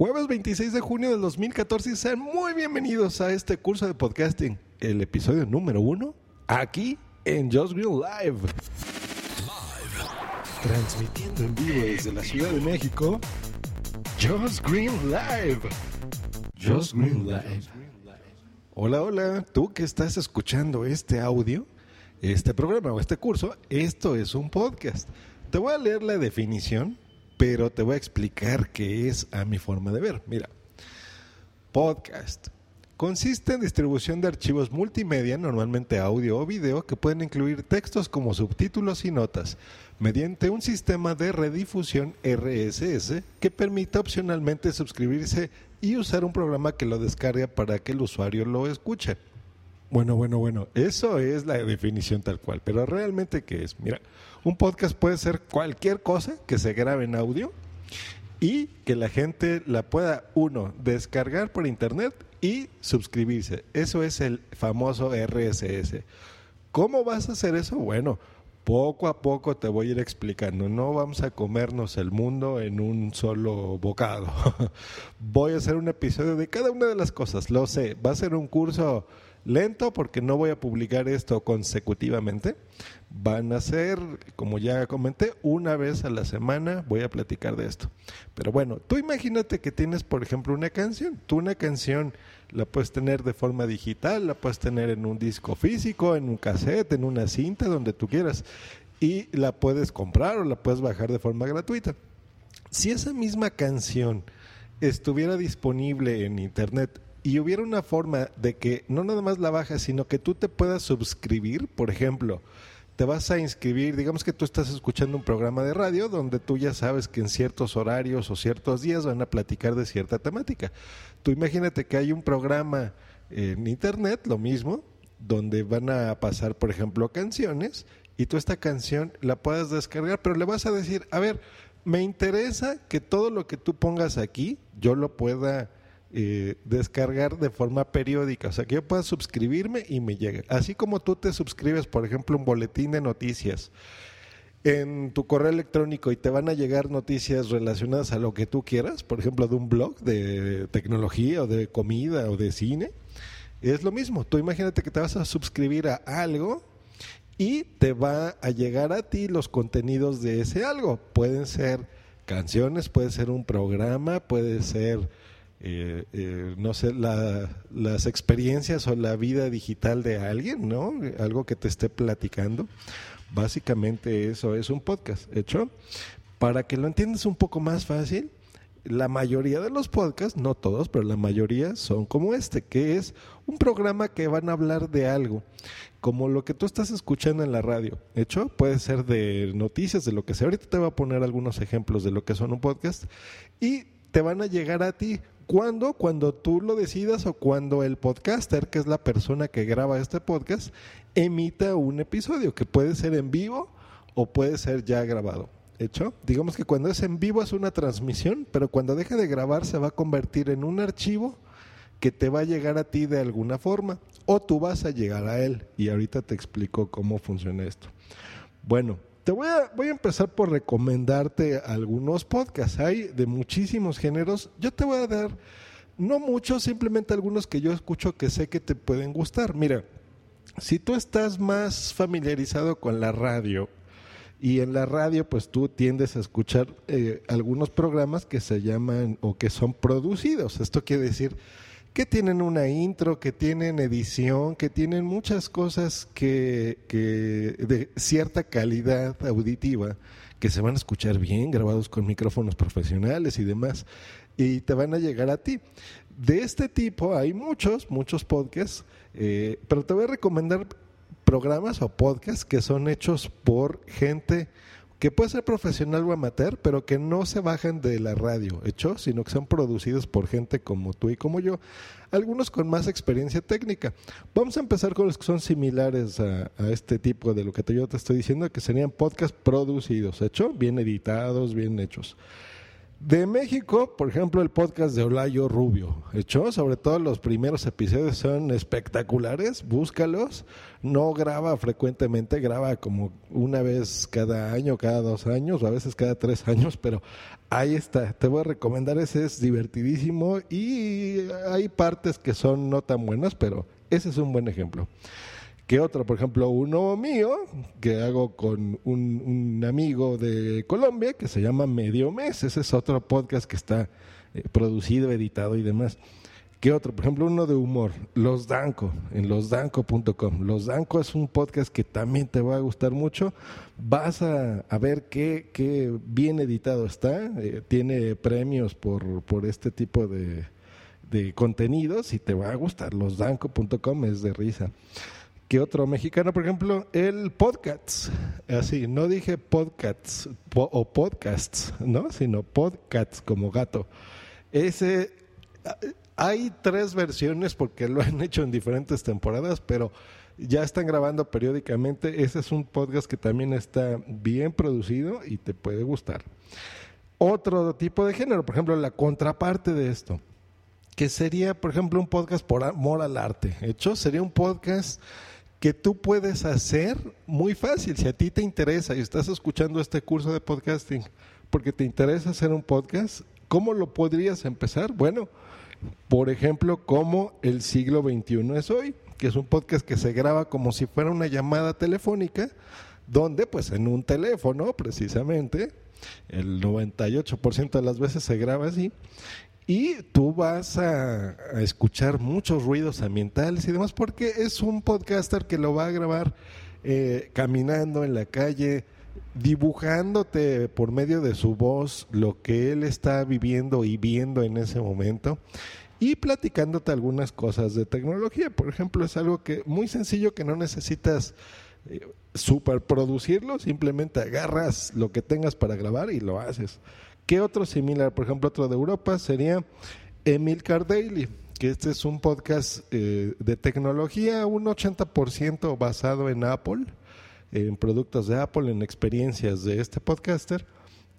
Jueves 26 de junio del 2014 y sean muy bienvenidos a este curso de podcasting, el episodio número uno, aquí en Just Green Live. Transmitiendo en vivo desde la Ciudad de México, Just Green Live. Just Green Live. Hola, hola, tú que estás escuchando este audio, este programa o este curso, esto es un podcast. Te voy a leer la definición, pero te voy a explicar qué es a mi forma de ver. Mira, podcast. Consiste en distribución de archivos multimedia, normalmente audio o video, que pueden incluir textos como subtítulos y notas, mediante un sistema de redifusión RSS que permita opcionalmente suscribirse y usar un programa que lo descarga para que el usuario lo escuche. Bueno, bueno, bueno, eso es la definición tal cual, pero realmente ¿qué es? Mira, un podcast puede ser cualquier cosa que se grabe en audio y que la gente la pueda, uno, descargar por internet y suscribirse. Eso es el famoso RSS. ¿Cómo vas a hacer eso? Bueno, poco a poco te voy a ir explicando. No vamos a comernos el mundo en un solo bocado. voy a hacer un episodio de cada una de las cosas. Lo sé, va a ser un curso lento porque no voy a publicar esto consecutivamente. Van a ser, como ya comenté, una vez a la semana voy a platicar de esto. Pero bueno, tú imagínate que tienes, por ejemplo, una canción. Tú una canción la puedes tener de forma digital, la puedes tener en un disco físico, en un cassette, en una cinta, donde tú quieras. Y la puedes comprar o la puedes bajar de forma gratuita. Si esa misma canción estuviera disponible en internet y hubiera una forma de que no nada más la bajas, sino que tú te puedas suscribir, por ejemplo, te vas a inscribir, digamos que tú estás escuchando un programa de radio donde tú ya sabes que en ciertos horarios o ciertos días van a platicar de cierta temática. Tú imagínate que hay un programa en internet, lo mismo, donde van a pasar, por ejemplo, canciones y tú esta canción la puedas descargar, pero le vas a decir, a ver, me interesa que todo lo que tú pongas aquí yo lo pueda eh, descargar de forma periódica, o sea, que yo pueda suscribirme y me llegue. Así como tú te suscribes, por ejemplo, un boletín de noticias en tu correo electrónico y te van a llegar noticias relacionadas a lo que tú quieras, por ejemplo, de un blog de tecnología o de comida o de cine, es lo mismo. Tú imagínate que te vas a suscribir a algo y te va a llegar a ti los contenidos de ese algo. Pueden ser canciones, puede ser un programa, puede ser eh, eh, no sé, las experiencias o la vida digital de alguien, ¿no? Algo que te esté platicando. Básicamente eso es un podcast hecho. Para que lo entiendas un poco más fácil, la mayoría de los podcasts, no todos, pero la mayoría son como este, que es un programa que van a hablar de algo, como lo que tú estás escuchando en la radio. Hecho, puede ser de noticias, de lo que sea. Ahorita te voy a poner algunos ejemplos de lo que son un podcast y te van a llegar a ti ¿Cuándo? Cuando tú lo decidas o cuando el podcaster, que es la persona que graba este podcast, emita un episodio, que puede ser en vivo o puede ser ya grabado. ¿Hecho? Digamos que cuando es en vivo es una transmisión, pero cuando deje de grabar se va a convertir en un archivo que te va a llegar a ti de alguna forma o tú vas a llegar a él. Y ahorita te explico cómo funciona esto. Bueno, te voy a, voy a empezar por recomendarte algunos podcasts. Hay de muchísimos géneros. Yo te voy a dar, no muchos, simplemente algunos que yo escucho que sé que te pueden gustar. Mira, si tú estás más familiarizado con la radio, y en la radio, pues tú tiendes a escuchar eh, algunos programas que se llaman o que son producidos. Esto quiere decir que tienen una intro, que tienen edición, que tienen muchas cosas que, que de cierta calidad auditiva, que se van a escuchar bien, grabados con micrófonos profesionales y demás, y te van a llegar a ti. De este tipo hay muchos, muchos podcasts, eh, pero te voy a recomendar programas o podcasts que son hechos por gente que puede ser profesional o amateur, pero que no se bajan de la radio, hecho, sino que son producidos por gente como tú y como yo, algunos con más experiencia técnica. Vamos a empezar con los que son similares a, este tipo de lo que yo te estoy diciendo, que serían podcasts producidos, hecho, bien editados, bien hechos. De México, por ejemplo, el podcast de Olayo Rubio, hecho, sobre todo los primeros episodios son espectaculares, búscalos. No graba frecuentemente, graba como una vez cada año, cada dos años, o a veces cada tres años, pero ahí está. Te voy a recomendar ese, es divertidísimo y hay partes que son no tan buenas, pero ese es un buen ejemplo que otro, por ejemplo, uno mío, que hago con un, amigo de Colombia, que se llama Medio Mes. Ese es otro podcast que está eh, producido, editado y demás. ¿Qué otro? Por ejemplo, uno de humor, Los Danco, en losdanco.com. Los Danco es un podcast que también te va a gustar mucho. Vas a, ver qué, qué, bien editado está. Eh, tiene premios por, por este tipo de, de contenidos y te va a gustar. Losdanco.com es de risa que otro mexicano, por ejemplo, el podcast. Así, no dije podcasts o podcasts, ¿no? Sino podcasts como gato. Ese hay tres versiones porque lo han hecho en diferentes temporadas, pero ya están grabando periódicamente. Ese es un podcast que también está bien producido y te puede gustar. Otro tipo de género, por ejemplo, la contraparte de esto, que sería, por ejemplo, un podcast por amor al arte. Hecho, sería un podcast que tú puedes hacer muy fácil. Si a ti te interesa y estás escuchando este curso de podcasting porque te interesa hacer un podcast, ¿cómo lo podrías empezar? Bueno, por ejemplo, como el siglo XXI es hoy, que es un podcast que se graba como si fuera una llamada telefónica, donde pues en un teléfono precisamente, el 98% de las veces se graba así, y tú vas a, escuchar muchos ruidos ambientales y demás porque es un podcaster que lo va a grabar eh, caminando en la calle, dibujándote por medio de su voz lo que él está viviendo y viendo en ese momento y platicándote algunas cosas de tecnología. Por ejemplo, es algo que muy sencillo que no necesitas eh, superproducirlo, simplemente agarras lo que tengas para grabar y lo haces. ¿Qué otro similar? Por ejemplo, otro de Europa sería Emilcar Daily, que este es un podcast eh, de tecnología, un 80% basado en Apple, en productos de Apple, en experiencias de este podcaster,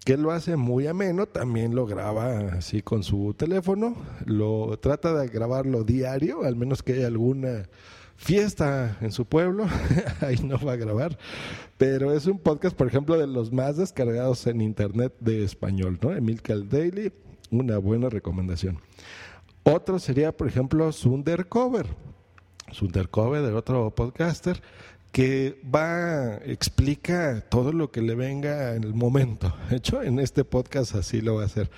que lo hace muy ameno, también lo graba así con su teléfono, lo trata de grabarlo diario, al menos que haya alguna fiesta en su pueblo, ahí no va a grabar, pero es un podcast, por ejemplo, de los más descargados en internet de español, ¿no? Emil Daily, una buena recomendación. Otro sería, por ejemplo, Sundercover. Sundercover, del otro podcaster, que va, explica todo lo que le venga en el momento. De hecho, en este podcast así lo va a hacer.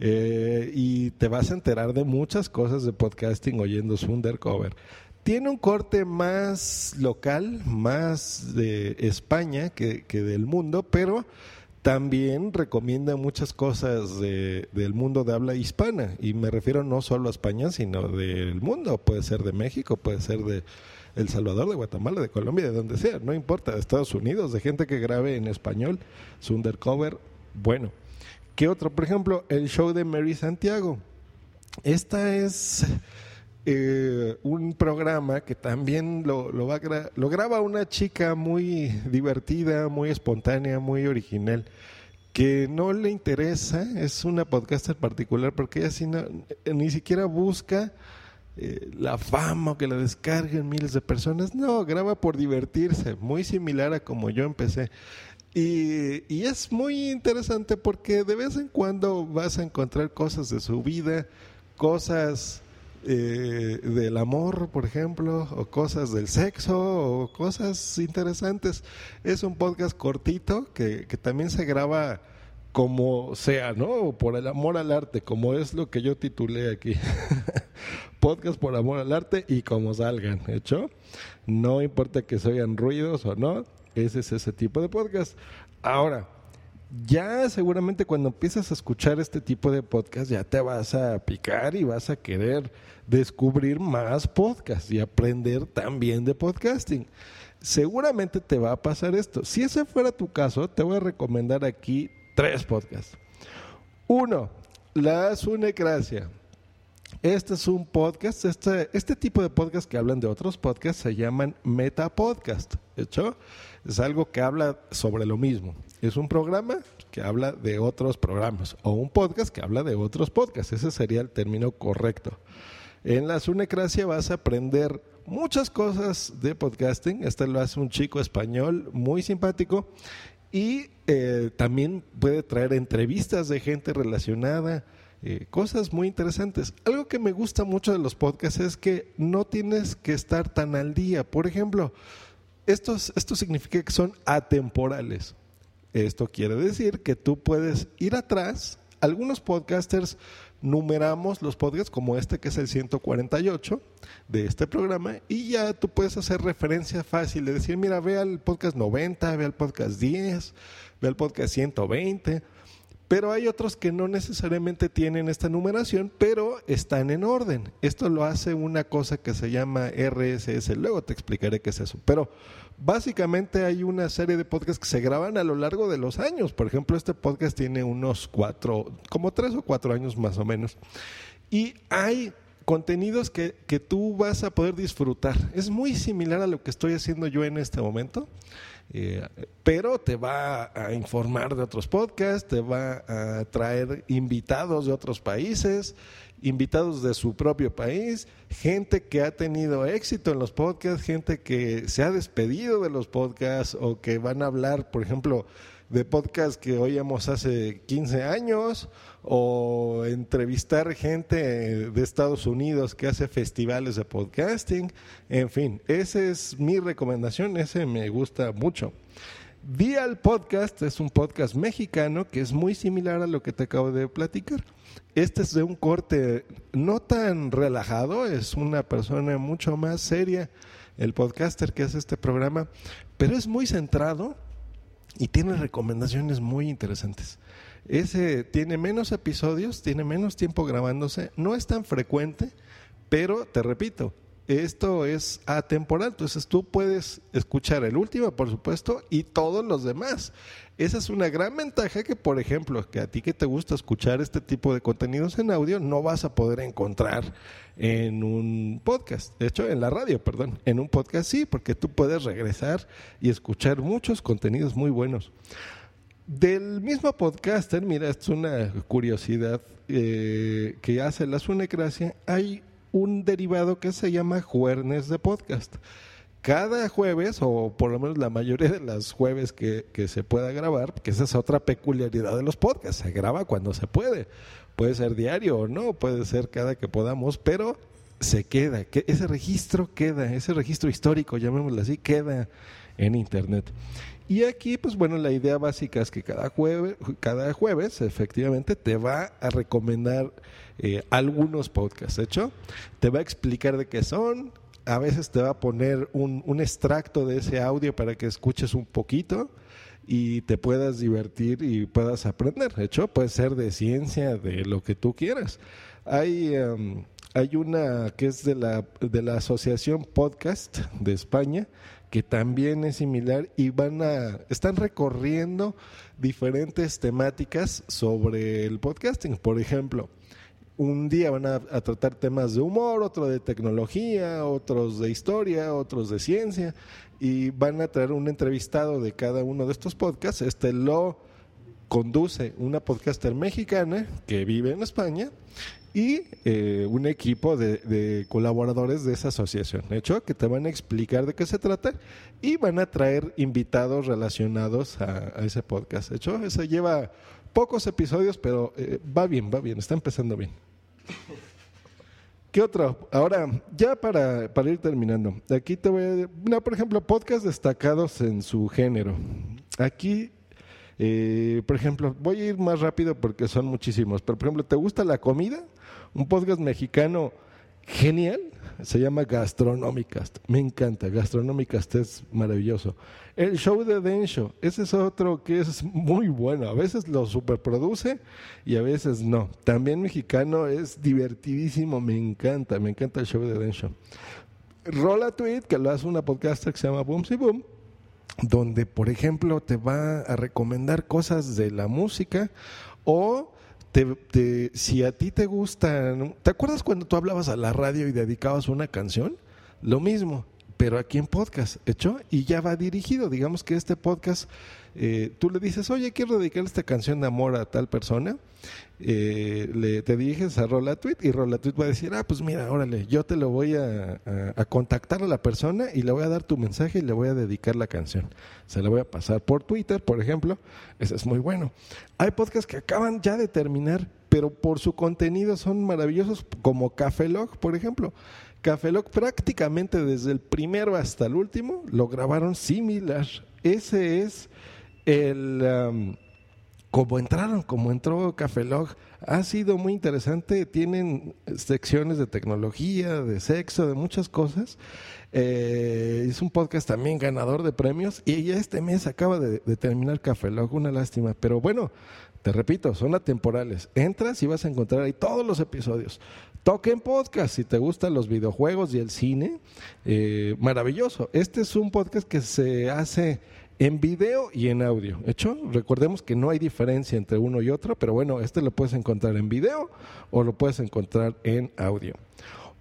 Eh, y te vas a enterar de muchas cosas de podcasting oyendo Sundercover tiene un corte más local, más de España que, del mundo, pero también recomienda muchas cosas del mundo de habla hispana. Y me refiero no solo a España, sino del mundo. Puede ser de México, puede ser de El Salvador, de Guatemala, de Colombia, de donde sea. No importa, de Estados Unidos, de gente que grabe en español. Su undercover, bueno. ¿Qué otro? Por ejemplo, el show de Mary Santiago. Esta es eh, un programa que también lo, lo, graba una chica muy divertida, muy espontánea, muy original, que no le interesa, es una podcaster particular porque ella ni siquiera busca eh, la fama o que la descarguen miles de personas, no, graba por divertirse, muy similar a como yo empecé. Y, es muy interesante porque de vez en cuando vas a encontrar cosas de su vida, cosas eh, del amor, por ejemplo, o cosas del sexo, o cosas interesantes. Es un podcast cortito que, que también se graba como sea, ¿no? Por el amor al arte, como es lo que yo titulé aquí. podcast por amor al arte y como salgan, ¿hecho? No importa que se oigan ruidos o no, ese es ese tipo de podcast. Ahora, ya seguramente cuando empiezas a escuchar este tipo de podcast ya te vas a picar y vas a querer descubrir más podcasts y aprender también de podcasting. seguramente te va a pasar esto. Si ese fuera tu caso, te voy a recomendar aquí tres podcasts. Uno, La Sunecracia. Este es un podcast, este, este tipo de podcast que hablan de otros podcasts se llaman meta podcast. De hecho, es algo que habla sobre lo mismo. Es un programa que habla de otros programas o un podcast que habla de otros podcasts. Ese sería el término correcto. En la Sunecracia vas a aprender muchas cosas de podcasting. Este lo hace un chico español muy simpático y eh, también puede traer entrevistas de gente relacionada eh, cosas muy interesantes. Algo que me gusta mucho de los podcasts es que no tienes que estar tan al día. Por ejemplo, esto significa que son atemporales. Esto quiere decir que tú puedes ir atrás. Algunos podcasters numeramos los podcasts como este que es el 148 de este programa y ya tú puedes hacer referencia fácil de decir, mira, ve al podcast 90, ve al podcast 10, ve al podcast 120 pero hay otros que no necesariamente tienen esta numeración, pero están en orden. Esto lo hace una cosa que se llama RSS. Luego te explicaré qué es eso. Pero básicamente hay una serie de podcasts que se graban a lo largo de los años. Por ejemplo, este podcast tiene unos cuatro, como tres o cuatro años más o menos. Y hay contenidos que, que tú vas a poder disfrutar. Es muy similar a lo que estoy haciendo yo en este momento. Eh, pero te va a informar de otros podcasts, te va a traer invitados de otros países, invitados de su propio país, gente que ha tenido éxito en los podcasts, gente que se ha despedido de los podcasts o que van a hablar, por ejemplo, de podcasts que oíamos hace 15 años o entrevistar gente de Estados Unidos que hace festivales de podcasting. En fin, esa es mi recomendación, ese me gusta mucho. Dial Podcast es un podcast mexicano que es muy similar a lo que te acabo de platicar. Este es de un corte no tan relajado, es una persona mucho más seria, el podcaster que hace este programa, pero es muy centrado y tiene recomendaciones muy interesantes. Ese tiene menos episodios, tiene menos tiempo grabándose, no es tan frecuente, pero te repito, esto es atemporal, entonces tú puedes escuchar el último, por supuesto, y todos los demás. Esa es una gran ventaja que, por ejemplo, que a ti que te gusta escuchar este tipo de contenidos en audio, no vas a poder encontrar en un podcast. De hecho, en la radio, perdón. En un podcast sí, porque tú puedes regresar y escuchar muchos contenidos muy buenos. Del mismo podcaster, mira, es una curiosidad eh, que hace la Sunecracia, hay un derivado que se llama Juernes de Podcast. Cada jueves, o por lo menos la mayoría de las jueves que, que se pueda grabar, que esa es otra peculiaridad de los podcasts, se graba cuando se puede. Puede ser diario o no, puede ser cada que podamos, pero se queda, que ese registro queda, ese registro histórico, llamémoslo así, queda en Internet. Y aquí, pues bueno, la idea básica es que cada jueves, cada jueves efectivamente te va a recomendar eh, algunos podcasts. Hecho, te va a explicar de qué son. A veces te va a poner un, un extracto de ese audio para que escuches un poquito y te puedas divertir y puedas aprender. De hecho, puede ser de ciencia, de lo que tú quieras. Hay, em, hay una que es de la, de la Asociación Podcast de España que también es similar y van a están recorriendo diferentes temáticas sobre el podcasting. Por ejemplo, un día van a, tratar temas de humor, otro de tecnología, otros de historia, otros de ciencia y van a traer un entrevistado de cada uno de estos podcasts. Este lo conduce una podcaster mexicana que vive en España y eh, un equipo de, colaboradores de esa asociación. De hecho, que te van a explicar de qué se trata y van a traer invitados relacionados a, ese podcast. De hecho, eso lleva pocos episodios, pero eh, va bien, va bien, está empezando bien. ¿Qué otro? Ahora, ya para, para ir terminando, aquí te voy a... Por ejemplo, podcast destacados en su género. Aquí eh, por ejemplo, voy a ir más rápido porque son muchísimos, pero por ejemplo, ¿te gusta la comida? Un podcast mexicano genial, se llama Gastronómicas. Me encanta, Gastronómicas es maravilloso. El show de Densho, ese es otro que es muy bueno. A veces lo superproduce y a veces no. También mexicano es divertidísimo, me encanta, me encanta el show de Densho. Rola Tweet, que lo hace una podcaster que se llama Boom Boom, donde, por ejemplo, te va a recomendar cosas de la música o te, si a ti te gusta, ¿te acuerdas cuando tú hablabas a la radio y dedicabas una canción? Lo mismo, pero aquí en podcast, ¿hecho? Y ya va dirigido. Digamos que este podcast, eh, tú le dices, oye, quiero dedicar esta canción de amor a tal persona. Eh, le, te diriges a Rola Tweet y Rola Tweet va a decir, ah, pues mira, órale, yo te lo voy a, a, contactar a la persona y le voy a dar tu mensaje y le voy a dedicar la canción. Se la voy a pasar por Twitter, por ejemplo. Eso es muy bueno. Hay podcasts que acaban ya de terminar, pero por su contenido son maravillosos, como Café Log, por ejemplo. Café Lock prácticamente desde el primero hasta el último lo grabaron similar. Ese es el... Um, como entraron, como entró Café Log, ha sido muy interesante. Tienen secciones de tecnología, de sexo, de muchas cosas. Eh, es un podcast también ganador de premios y ya este mes acaba de, de terminar Café Log, una lástima. Pero bueno, te repito, son atemporales. Entras y vas a encontrar ahí todos los episodios. Toquen podcast si te gustan los videojuegos y el cine. Eh, maravilloso. Este es un podcast que se hace en video y en audio. ¿Hecho? Recordemos que no hay diferencia entre uno y otro, pero bueno, este lo puedes encontrar en video o lo puedes encontrar en audio.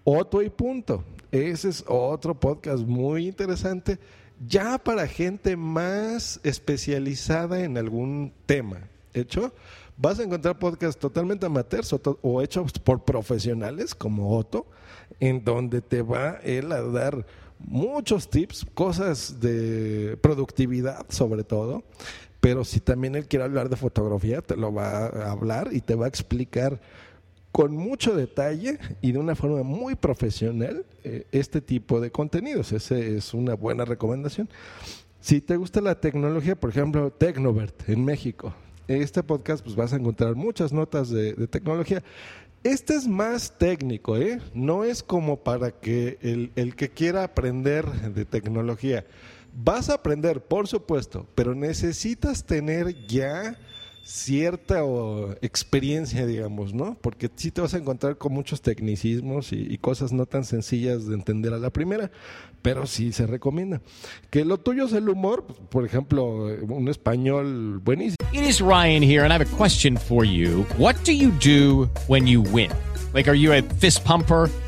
Otro y punto. Ese es otro podcast muy interesante, ya para gente más especializada en algún tema. ¿Hecho? Vas a encontrar podcasts totalmente amateurs o, hechos por profesionales como Otto, en donde te va él a dar muchos tips, cosas de productividad sobre todo, pero si también él quiere hablar de fotografía, te lo va a hablar y te va a explicar con mucho detalle y de una forma muy profesional eh, este tipo de contenidos. Esa es una buena recomendación. Si te gusta la tecnología, por ejemplo, Tecnovert en México, este podcast pues vas a encontrar muchas notas de, tecnología. Este es más técnico, ¿eh? No es como para que el, el, que quiera aprender de tecnología. Vas a aprender, por supuesto, pero necesitas tener ya cierta experiencia, digamos, ¿no? Porque sí te vas a encontrar con muchos tecnicismos y, cosas no tan sencillas de entender a la primera, pero sí se recomienda. Que lo tuyo es el humor, por ejemplo, un español buenísimo. It is Ryan here and I have a question for you. What do you do when you win? Like, are you a fist pumper?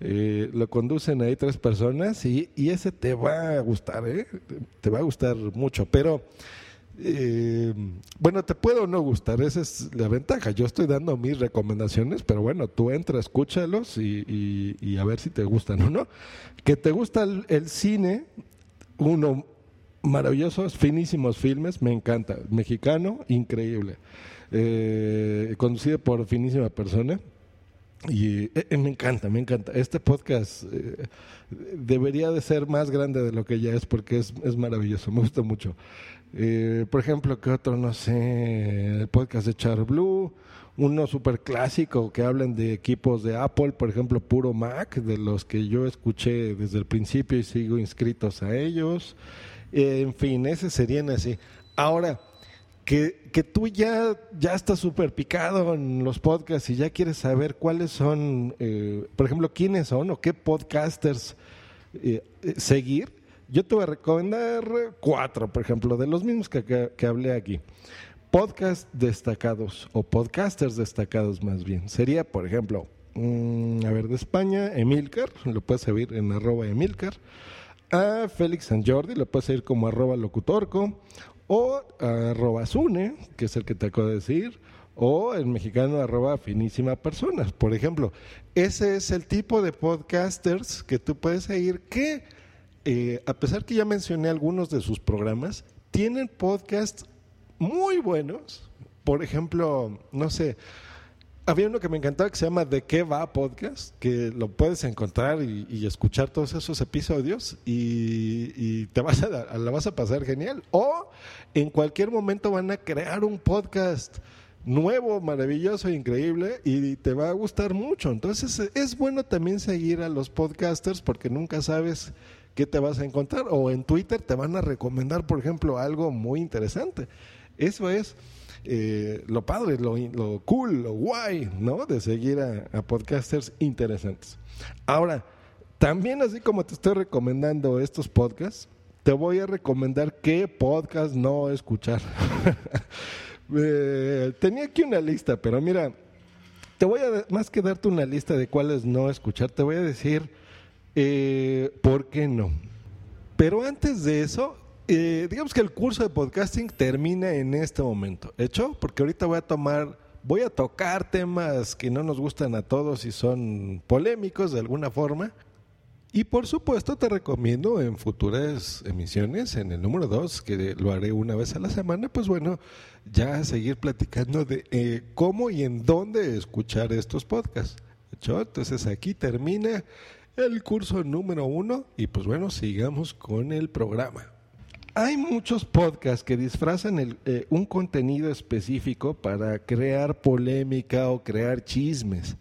Eh, lo conducen ahí tres personas y, y, ese te va a gustar, ¿eh? te va a gustar mucho, pero eh, bueno, te puede o no gustar, esa es la ventaja. Yo estoy dando mis recomendaciones, pero bueno, tú entra, escúchalos y, y, a ver si te gustan o no. Que te gusta el, cine, uno maravillosos, finísimos filmes, me encanta. Mexicano, increíble. Eh, conducido por finísima persona. Y eh, eh, me encanta, me encanta. Este podcast eh, debería de ser más grande de lo que ya es porque es, es maravilloso, me gusta mucho. por ejemplo, ¿qué otro? No sé, el podcast de Char Blue, uno súper clásico que hablan de equipos de Apple, por ejemplo, puro Mac, de los que yo escuché desde el principio y sigo inscritos a ellos. en fin, ese serían así. Ahora, que, tú ya, ya estás súper picado en los podcasts y ya quieres saber cuáles son, eh, por ejemplo, quiénes son o qué podcasters eh, eh, seguir, yo te voy a recomendar cuatro, por ejemplo, de los mismos que, que, hablé aquí. Podcast destacados o podcasters destacados más bien. Sería, por ejemplo, mm, a ver, de España, Emilcar, lo puedes seguir en arroba Emilcar. A Félix San Jordi, lo puedes seguir como arroba locutorco o arroba Zune, que es el que te acabo de decir, o el mexicano arroba finísima personas. Por ejemplo, ese es el tipo de podcasters que tú puedes seguir que, eh, a pesar que ya mencioné algunos de sus programas, tienen podcasts muy buenos. Por ejemplo, no sé, había uno que me encantaba que se llama De qué va podcast, que lo puedes encontrar y, escuchar todos esos episodios y, te vas a, la vas a pasar genial. O en cualquier momento van a crear un podcast nuevo, maravilloso, increíble y te va a gustar mucho. Entonces es bueno también seguir a los podcasters porque nunca sabes qué te vas a encontrar o en Twitter te van a recomendar, por ejemplo, algo muy interesante. Eso es eh, lo padre, lo, lo, cool, lo guay, ¿no? De seguir a, a, podcasters interesantes. Ahora, también así como te estoy recomendando estos podcasts, te voy a recomendar qué podcast no escuchar. eh, tenía aquí una lista, pero mira, te voy a, más que darte una lista de cuáles no escuchar, te voy a decir eh, por qué no. Pero antes de eso, eh, digamos que el curso de podcasting termina en este momento, ¿hecho? Porque ahorita voy a tomar, voy a tocar temas que no nos gustan a todos y son polémicos de alguna forma. Y por supuesto te recomiendo en futuras emisiones, en el número 2, que lo haré una vez a la semana, pues bueno, ya seguir platicando de eh, cómo y en dónde escuchar estos podcasts. ¿Hecho? Entonces aquí termina el curso número uno y pues bueno, sigamos con el programa. Hay muchos podcasts que disfrazan el, eh, un contenido específico para crear polémica o crear chismes.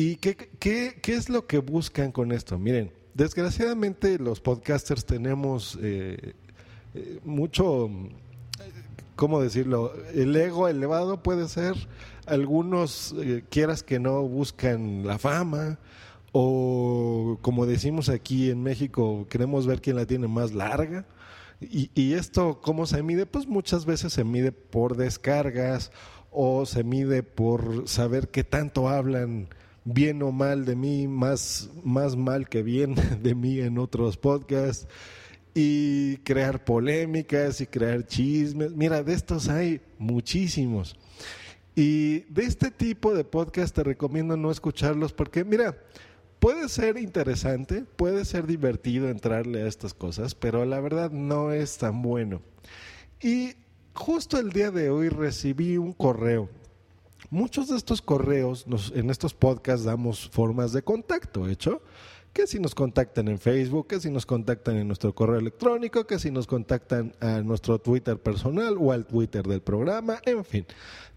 ¿Y qué, es lo que buscan con esto? Miren, desgraciadamente los podcasters tenemos eh, eh, mucho, ¿cómo decirlo? El ego elevado puede ser. Algunos, eh, quieras que no, buscan la fama. O como decimos aquí en México, queremos ver quién la tiene más larga. Y, esto, ¿cómo se mide? Pues muchas veces se mide por descargas o se mide por saber qué tanto hablan bien o mal de mí, más, más mal que bien de mí en otros podcasts, y crear polémicas y crear chismes. Mira, de estos hay muchísimos. Y de este tipo de podcast te recomiendo no escucharlos porque, mira, puede ser interesante, puede ser divertido entrarle a estas cosas, pero la verdad no es tan bueno. Y justo el día de hoy recibí un correo. Muchos de estos correos, en estos podcasts damos formas de contacto, ¿hecho? Que si nos contactan en Facebook, que si nos contactan en nuestro correo electrónico, que si nos contactan a nuestro Twitter personal o al Twitter del programa, en fin,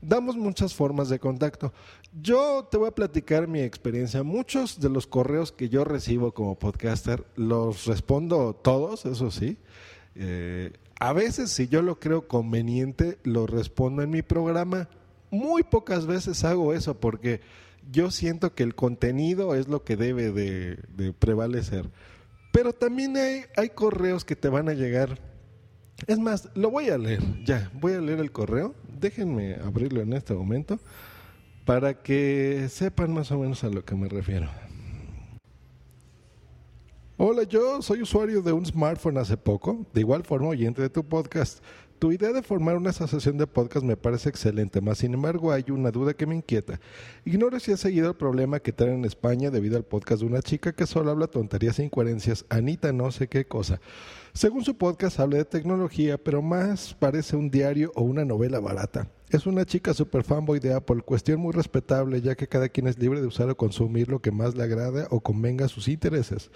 damos muchas formas de contacto. Yo te voy a platicar mi experiencia. Muchos de los correos que yo recibo como podcaster los respondo todos, eso sí. Eh, a veces, si yo lo creo conveniente, lo respondo en mi programa. Muy pocas veces hago eso porque yo siento que el contenido es lo que debe de, prevalecer. Pero también hay, hay correos que te van a llegar. Es más, lo voy a leer. Ya, voy a leer el correo. Déjenme abrirlo en este momento para que sepan más o menos a lo que me refiero. Hola, yo soy usuario de un smartphone hace poco, de igual forma oyente de tu podcast. Tu idea de formar una asociación de podcast me parece excelente, más sin embargo hay una duda que me inquieta. Ignoro si has seguido el problema que traen en España debido al podcast de una chica que solo habla tonterías e incoherencias, Anita no sé qué cosa. Según su podcast habla de tecnología, pero más parece un diario o una novela barata. Es una chica super fanboy de Apple, cuestión muy respetable ya que cada quien es libre de usar o consumir lo que más le agrada o convenga a sus intereses.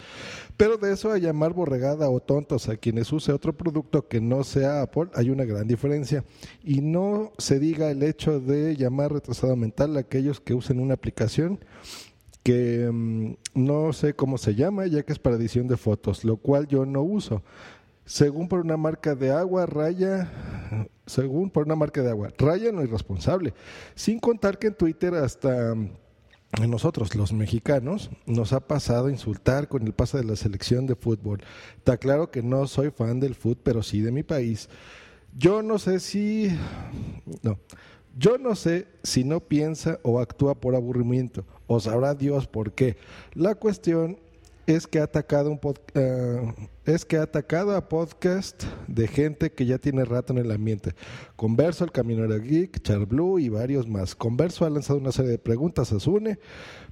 Pero de eso a llamar borregada o tontos a quienes use otro producto que no sea Apple hay una gran diferencia. Y no se diga el hecho de llamar retrasado mental a aquellos que usen una aplicación que mmm, no sé cómo se llama ya que es para edición de fotos, lo cual yo no uso según por una marca de agua, raya, según por una marca de agua, raya no irresponsable. Sin contar que en Twitter hasta a nosotros, los mexicanos, nos ha pasado a insultar con el pase de la selección de fútbol. Está claro que no soy fan del fútbol, pero sí de mi país. Yo no sé si... No. Yo no sé si no piensa o actúa por aburrimiento, o sabrá Dios por qué. La cuestión es que ha atacado un uh, es que ha atacado a podcast de gente que ya tiene rato en el ambiente. Converso, el Caminero Geek, Charblue y varios más. Converso ha lanzado una serie de preguntas a Sune.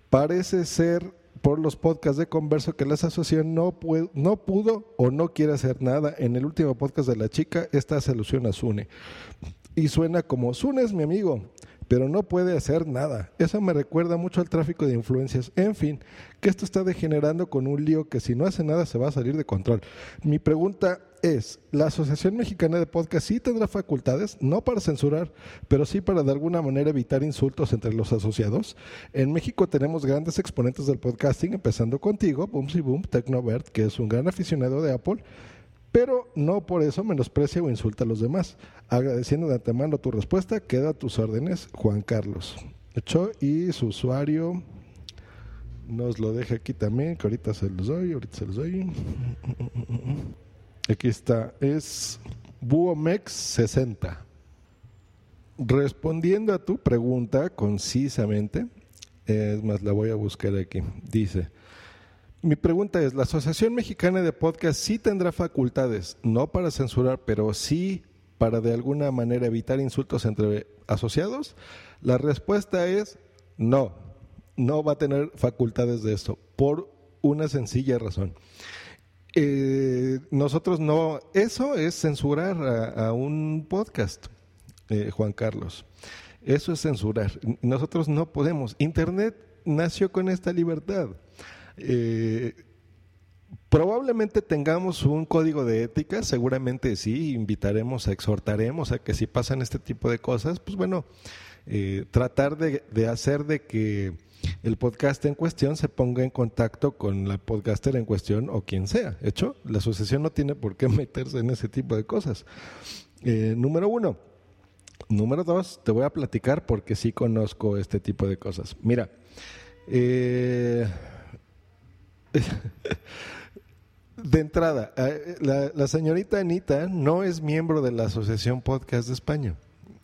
Parece ser por los podcasts de Converso que la asociación no, no pudo o no quiere hacer nada. En el último podcast de la chica, esta se alusiona a Sune. Y suena como, Sune es mi amigo. Pero no puede hacer nada. Eso me recuerda mucho al tráfico de influencias. En fin, que esto está degenerando con un lío que si no hace nada se va a salir de control. Mi pregunta es, ¿la Asociación Mexicana de Podcast sí tendrá facultades, no para censurar, pero sí para de alguna manera evitar insultos entre los asociados? En México tenemos grandes exponentes del podcasting, empezando contigo, Boomsy Boom, Tecnovert, que es un gran aficionado de Apple, pero no por eso menosprecia o insulta a los demás. Agradeciendo de antemano tu respuesta, queda a tus órdenes, Juan Carlos. Hecho, y su usuario nos lo deja aquí también, que ahorita se los doy, ahorita se los doy. Aquí está, es Buomex60. Respondiendo a tu pregunta concisamente, es más, la voy a buscar aquí. Dice, mi pregunta es, ¿la Asociación Mexicana de Podcast sí tendrá facultades, no para censurar, pero sí para de alguna manera evitar insultos entre asociados? La respuesta es no, no va a tener facultades de esto, por una sencilla razón. Eh, nosotros no, eso es censurar a, un podcast, eh, Juan Carlos. Eso es censurar. Nosotros no podemos. Internet nació con esta libertad. Eh, probablemente tengamos un código de ética, seguramente sí, invitaremos, exhortaremos a que si pasan este tipo de cosas, pues bueno, tratar de hacer de que el podcast en cuestión se ponga en contacto con la podcaster en cuestión o quien sea. Hecho, la asociación no tiene por qué meterse en ese tipo de cosas. Eh, número uno. Número dos, te voy a platicar porque sí conozco este tipo de cosas. Mira, eh, de entrada, eh, la, la señorita Anita no es miembro de la Asociación Podcast de España.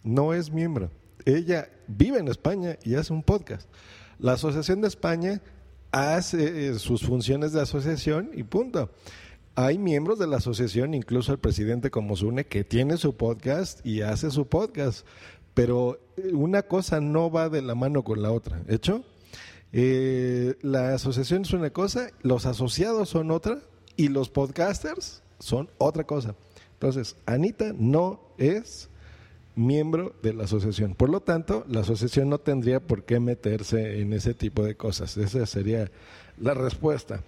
No es miembro. Ella vive en España y hace un podcast. La Asociación de España hace eh, sus funciones de asociación y punto. Hay miembros de la asociación, incluso el presidente como Zune, que tiene su podcast y hace su podcast, pero eh, una cosa no va de la mano con la otra. ¿Hecho? Eh, la asociación es una cosa, los asociados son otra y los podcasters son otra cosa. Entonces, Anita no es miembro de la asociación. Por lo tanto, la asociación no tendría por qué meterse en ese tipo de cosas. Esa sería la respuesta.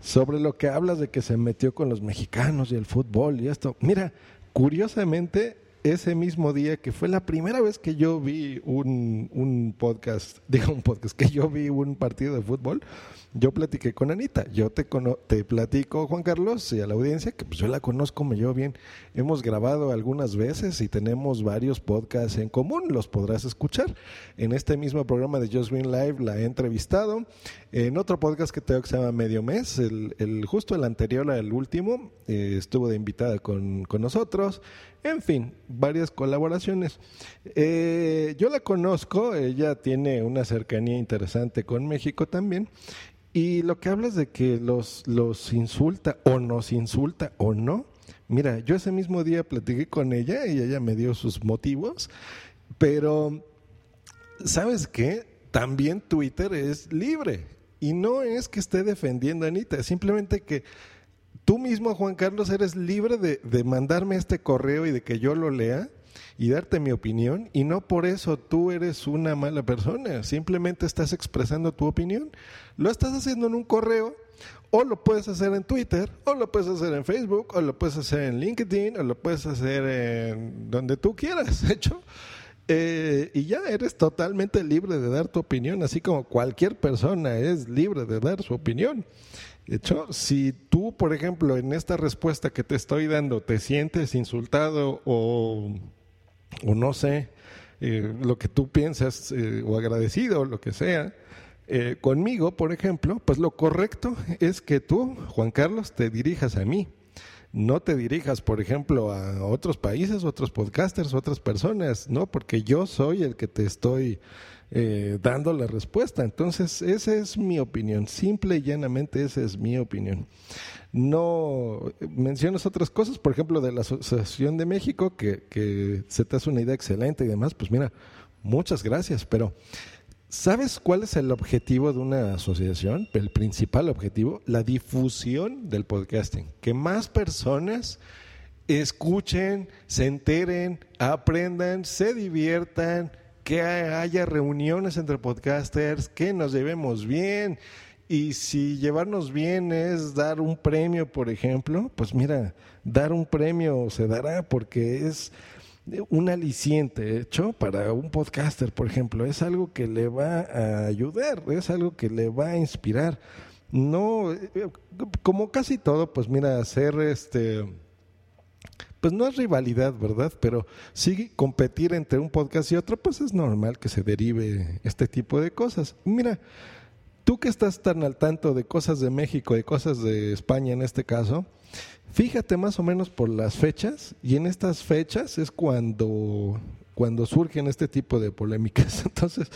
Sobre lo que hablas de que se metió con los mexicanos y el fútbol y esto. Mira, curiosamente, ese mismo día que fue la primera vez que yo vi un, un podcast, digo un podcast, que yo vi un partido de fútbol, yo platiqué con Anita. Yo te, te platico, Juan Carlos, y a la audiencia, que pues yo la conozco, me bien. Hemos grabado algunas veces y tenemos varios podcasts en común, los podrás escuchar. En este mismo programa de Just Green Live la he entrevistado. En otro podcast que tengo que se llama Medio Mes, el, el justo el anterior al último, eh, estuvo de invitada con, con nosotros. En fin, varias colaboraciones. Eh, yo la conozco, ella tiene una cercanía interesante con México también. Y lo que hablas de que los, los insulta o nos insulta o no, mira, yo ese mismo día platiqué con ella y ella me dio sus motivos, pero ¿sabes qué? También Twitter es libre y no es que esté defendiendo a Anita, simplemente que tú mismo, Juan Carlos, eres libre de, mandarme este correo y de que yo lo lea y darte mi opinión y no por eso tú eres una mala persona, simplemente estás expresando tu opinión. Lo estás haciendo en un correo o lo puedes hacer en Twitter, o lo puedes hacer en Facebook, o lo puedes hacer en LinkedIn, o lo puedes hacer en donde tú quieras, hecho. Eh, y ya eres totalmente libre de dar tu opinión, así como cualquier persona es libre de dar su opinión. De hecho, si tú, por ejemplo, en esta respuesta que te estoy dando, te sientes insultado o o no sé, eh, lo que tú piensas eh, o agradecido, lo que sea, eh, conmigo, por ejemplo, pues lo correcto es que tú, Juan Carlos, te dirijas a mí. No te dirijas, por ejemplo, a otros países, otros podcasters, otras personas, ¿no? Porque yo soy el que te estoy dando la respuesta. Entonces, esa es mi opinión. Simple y llanamente, esa es mi opinión no mencionas otras cosas, por ejemplo, de la Asociación de México, que, que se te hace una idea excelente y demás, pues mira, muchas gracias, pero ¿sabes cuál es el objetivo de una asociación? El principal objetivo, la difusión del podcasting, que más personas escuchen, se enteren, aprendan, se diviertan, que haya reuniones entre podcasters, que nos llevemos bien. Y si llevarnos bien es dar un premio, por ejemplo, pues mira, dar un premio se dará porque es un aliciente hecho para un podcaster, por ejemplo, es algo que le va a ayudar, es algo que le va a inspirar. No, como casi todo, pues mira, hacer este pues no es rivalidad, ¿verdad? Pero sí competir entre un podcast y otro, pues es normal que se derive este tipo de cosas. Mira, tú que estás tan al tanto de cosas de México y cosas de España en este caso, fíjate más o menos por las fechas y en estas fechas es cuando cuando surgen este tipo de polémicas. Entonces,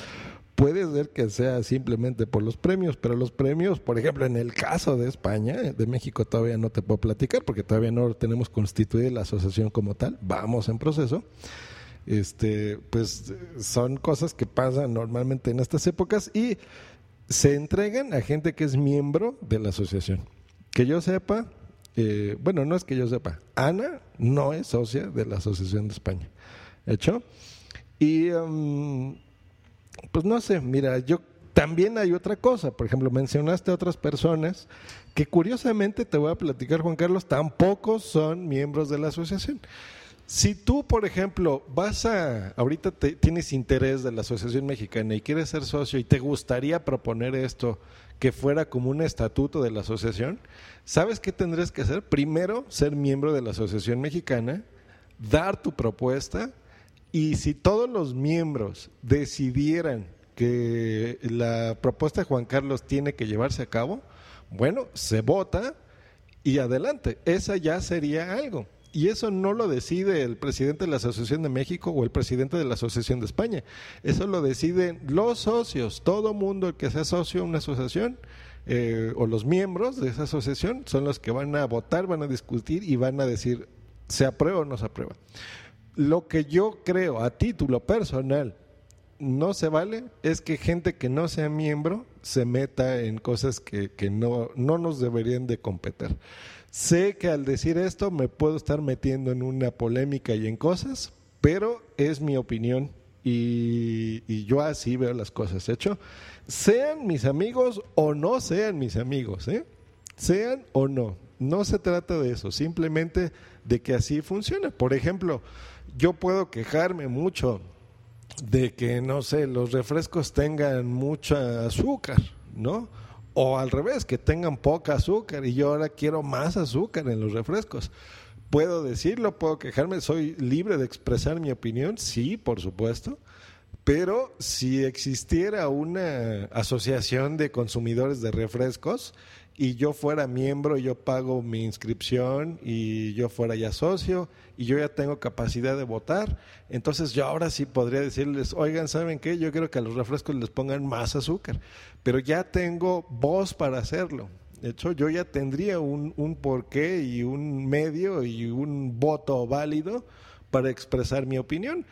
puede ser que sea simplemente por los premios, pero los premios, por ejemplo, en el caso de España, de México todavía no te puedo platicar porque todavía no tenemos constituida la asociación como tal, vamos en proceso. Este, pues son cosas que pasan normalmente en estas épocas y se entregan a gente que es miembro de la asociación. Que yo sepa, eh, bueno, no es que yo sepa, Ana no es socia de la Asociación de España. ¿Hecho? Y um, pues no sé, mira, yo también hay otra cosa, por ejemplo, mencionaste a otras personas que curiosamente te voy a platicar, Juan Carlos, tampoco son miembros de la asociación. Si tú, por ejemplo, vas a, ahorita tienes interés de la Asociación Mexicana y quieres ser socio y te gustaría proponer esto que fuera como un estatuto de la asociación, ¿sabes qué tendrías que hacer? Primero, ser miembro de la Asociación Mexicana, dar tu propuesta, y si todos los miembros decidieran que la propuesta de Juan Carlos tiene que llevarse a cabo, bueno, se vota y adelante. Esa ya sería algo. Y eso no lo decide el presidente de la Asociación de México o el presidente de la Asociación de España. Eso lo deciden los socios. Todo mundo el que sea socio de una asociación eh, o los miembros de esa asociación son los que van a votar, van a discutir y van a decir se aprueba o no se aprueba lo que yo creo a título personal no se vale es que gente que no sea miembro se meta en cosas que, no, no nos deberían de competir. Sé que al decir esto me puedo estar metiendo en una polémica y en cosas, pero es mi opinión y, y, yo así veo las cosas. Hecho, sean mis amigos o no sean mis amigos, ¿eh? sean o no. No se trata de eso, simplemente de que así funciona. Por ejemplo, yo puedo quejarme mucho de que, no sé, los refrescos tengan mucha azúcar, ¿no? O al revés, que tengan poca azúcar y yo ahora quiero más azúcar en los refrescos. ¿Puedo decirlo? ¿Puedo quejarme? ¿Soy libre de expresar mi opinión? Sí, por supuesto. Pero si existiera una asociación de consumidores de refrescos, y yo fuera miembro, yo pago mi inscripción y yo fuera ya socio y yo ya tengo capacidad de votar, entonces yo ahora sí podría decirles, oigan, ¿saben qué? Yo quiero que a los refrescos les pongan más azúcar, pero ya tengo voz para hacerlo. De hecho, yo ya tendría un, un porqué y un medio y un voto válido para expresar mi opinión.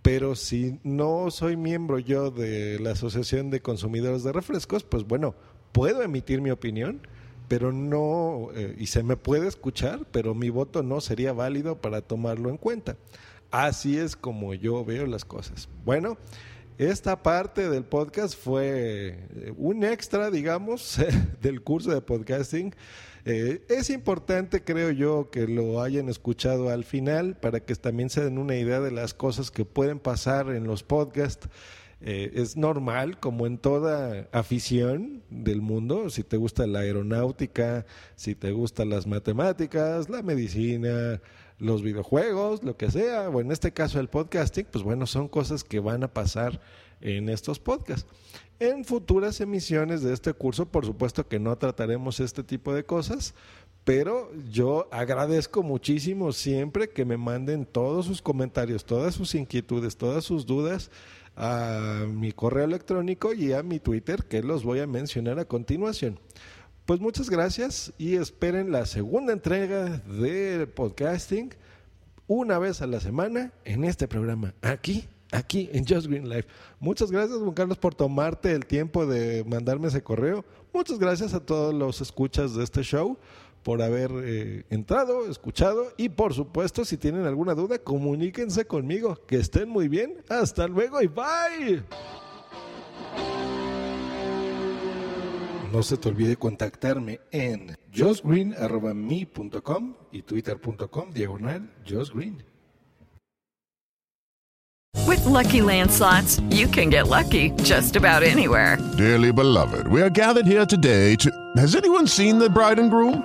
Pero si no soy miembro yo de la Asociación de Consumidores de Refrescos, pues bueno, puedo emitir mi opinión, pero no, eh, y se me puede escuchar, pero mi voto no sería válido para tomarlo en cuenta. Así es como yo veo las cosas. Bueno, esta parte del podcast fue eh, un extra, digamos, del curso de podcasting. Eh, es importante, creo yo, que lo hayan escuchado al final para que también se den una idea de las cosas que pueden pasar en los podcasts. Eh, es normal, como en toda afición del mundo, si te gusta la aeronáutica, si te gustan las matemáticas, la medicina, los videojuegos, lo que sea, o en este caso el podcasting, pues bueno, son cosas que van a pasar en estos podcasts. En futuras emisiones de este curso, por supuesto que no trataremos este tipo de cosas, pero yo agradezco muchísimo siempre que me manden todos sus comentarios, todas sus inquietudes, todas sus dudas a mi correo electrónico y a mi Twitter, que los voy a mencionar a continuación. Pues muchas gracias y esperen la segunda entrega de podcasting una vez a la semana en este programa, aquí, aquí en Just Green Life. Muchas gracias, Juan Carlos, por tomarte el tiempo de mandarme ese correo. Muchas gracias a todos los escuchas de este show por haber eh, entrado, escuchado y por supuesto si tienen alguna duda comuníquense conmigo. Que estén muy bien. Hasta luego y bye. No se te olvide contactarme en josgreen.me.com y twitter.com diagonal josgreen. With Lucky Land slots, you can get lucky just about anywhere. Dearly beloved, we are gathered here today to. Has anyone seen the bride and groom?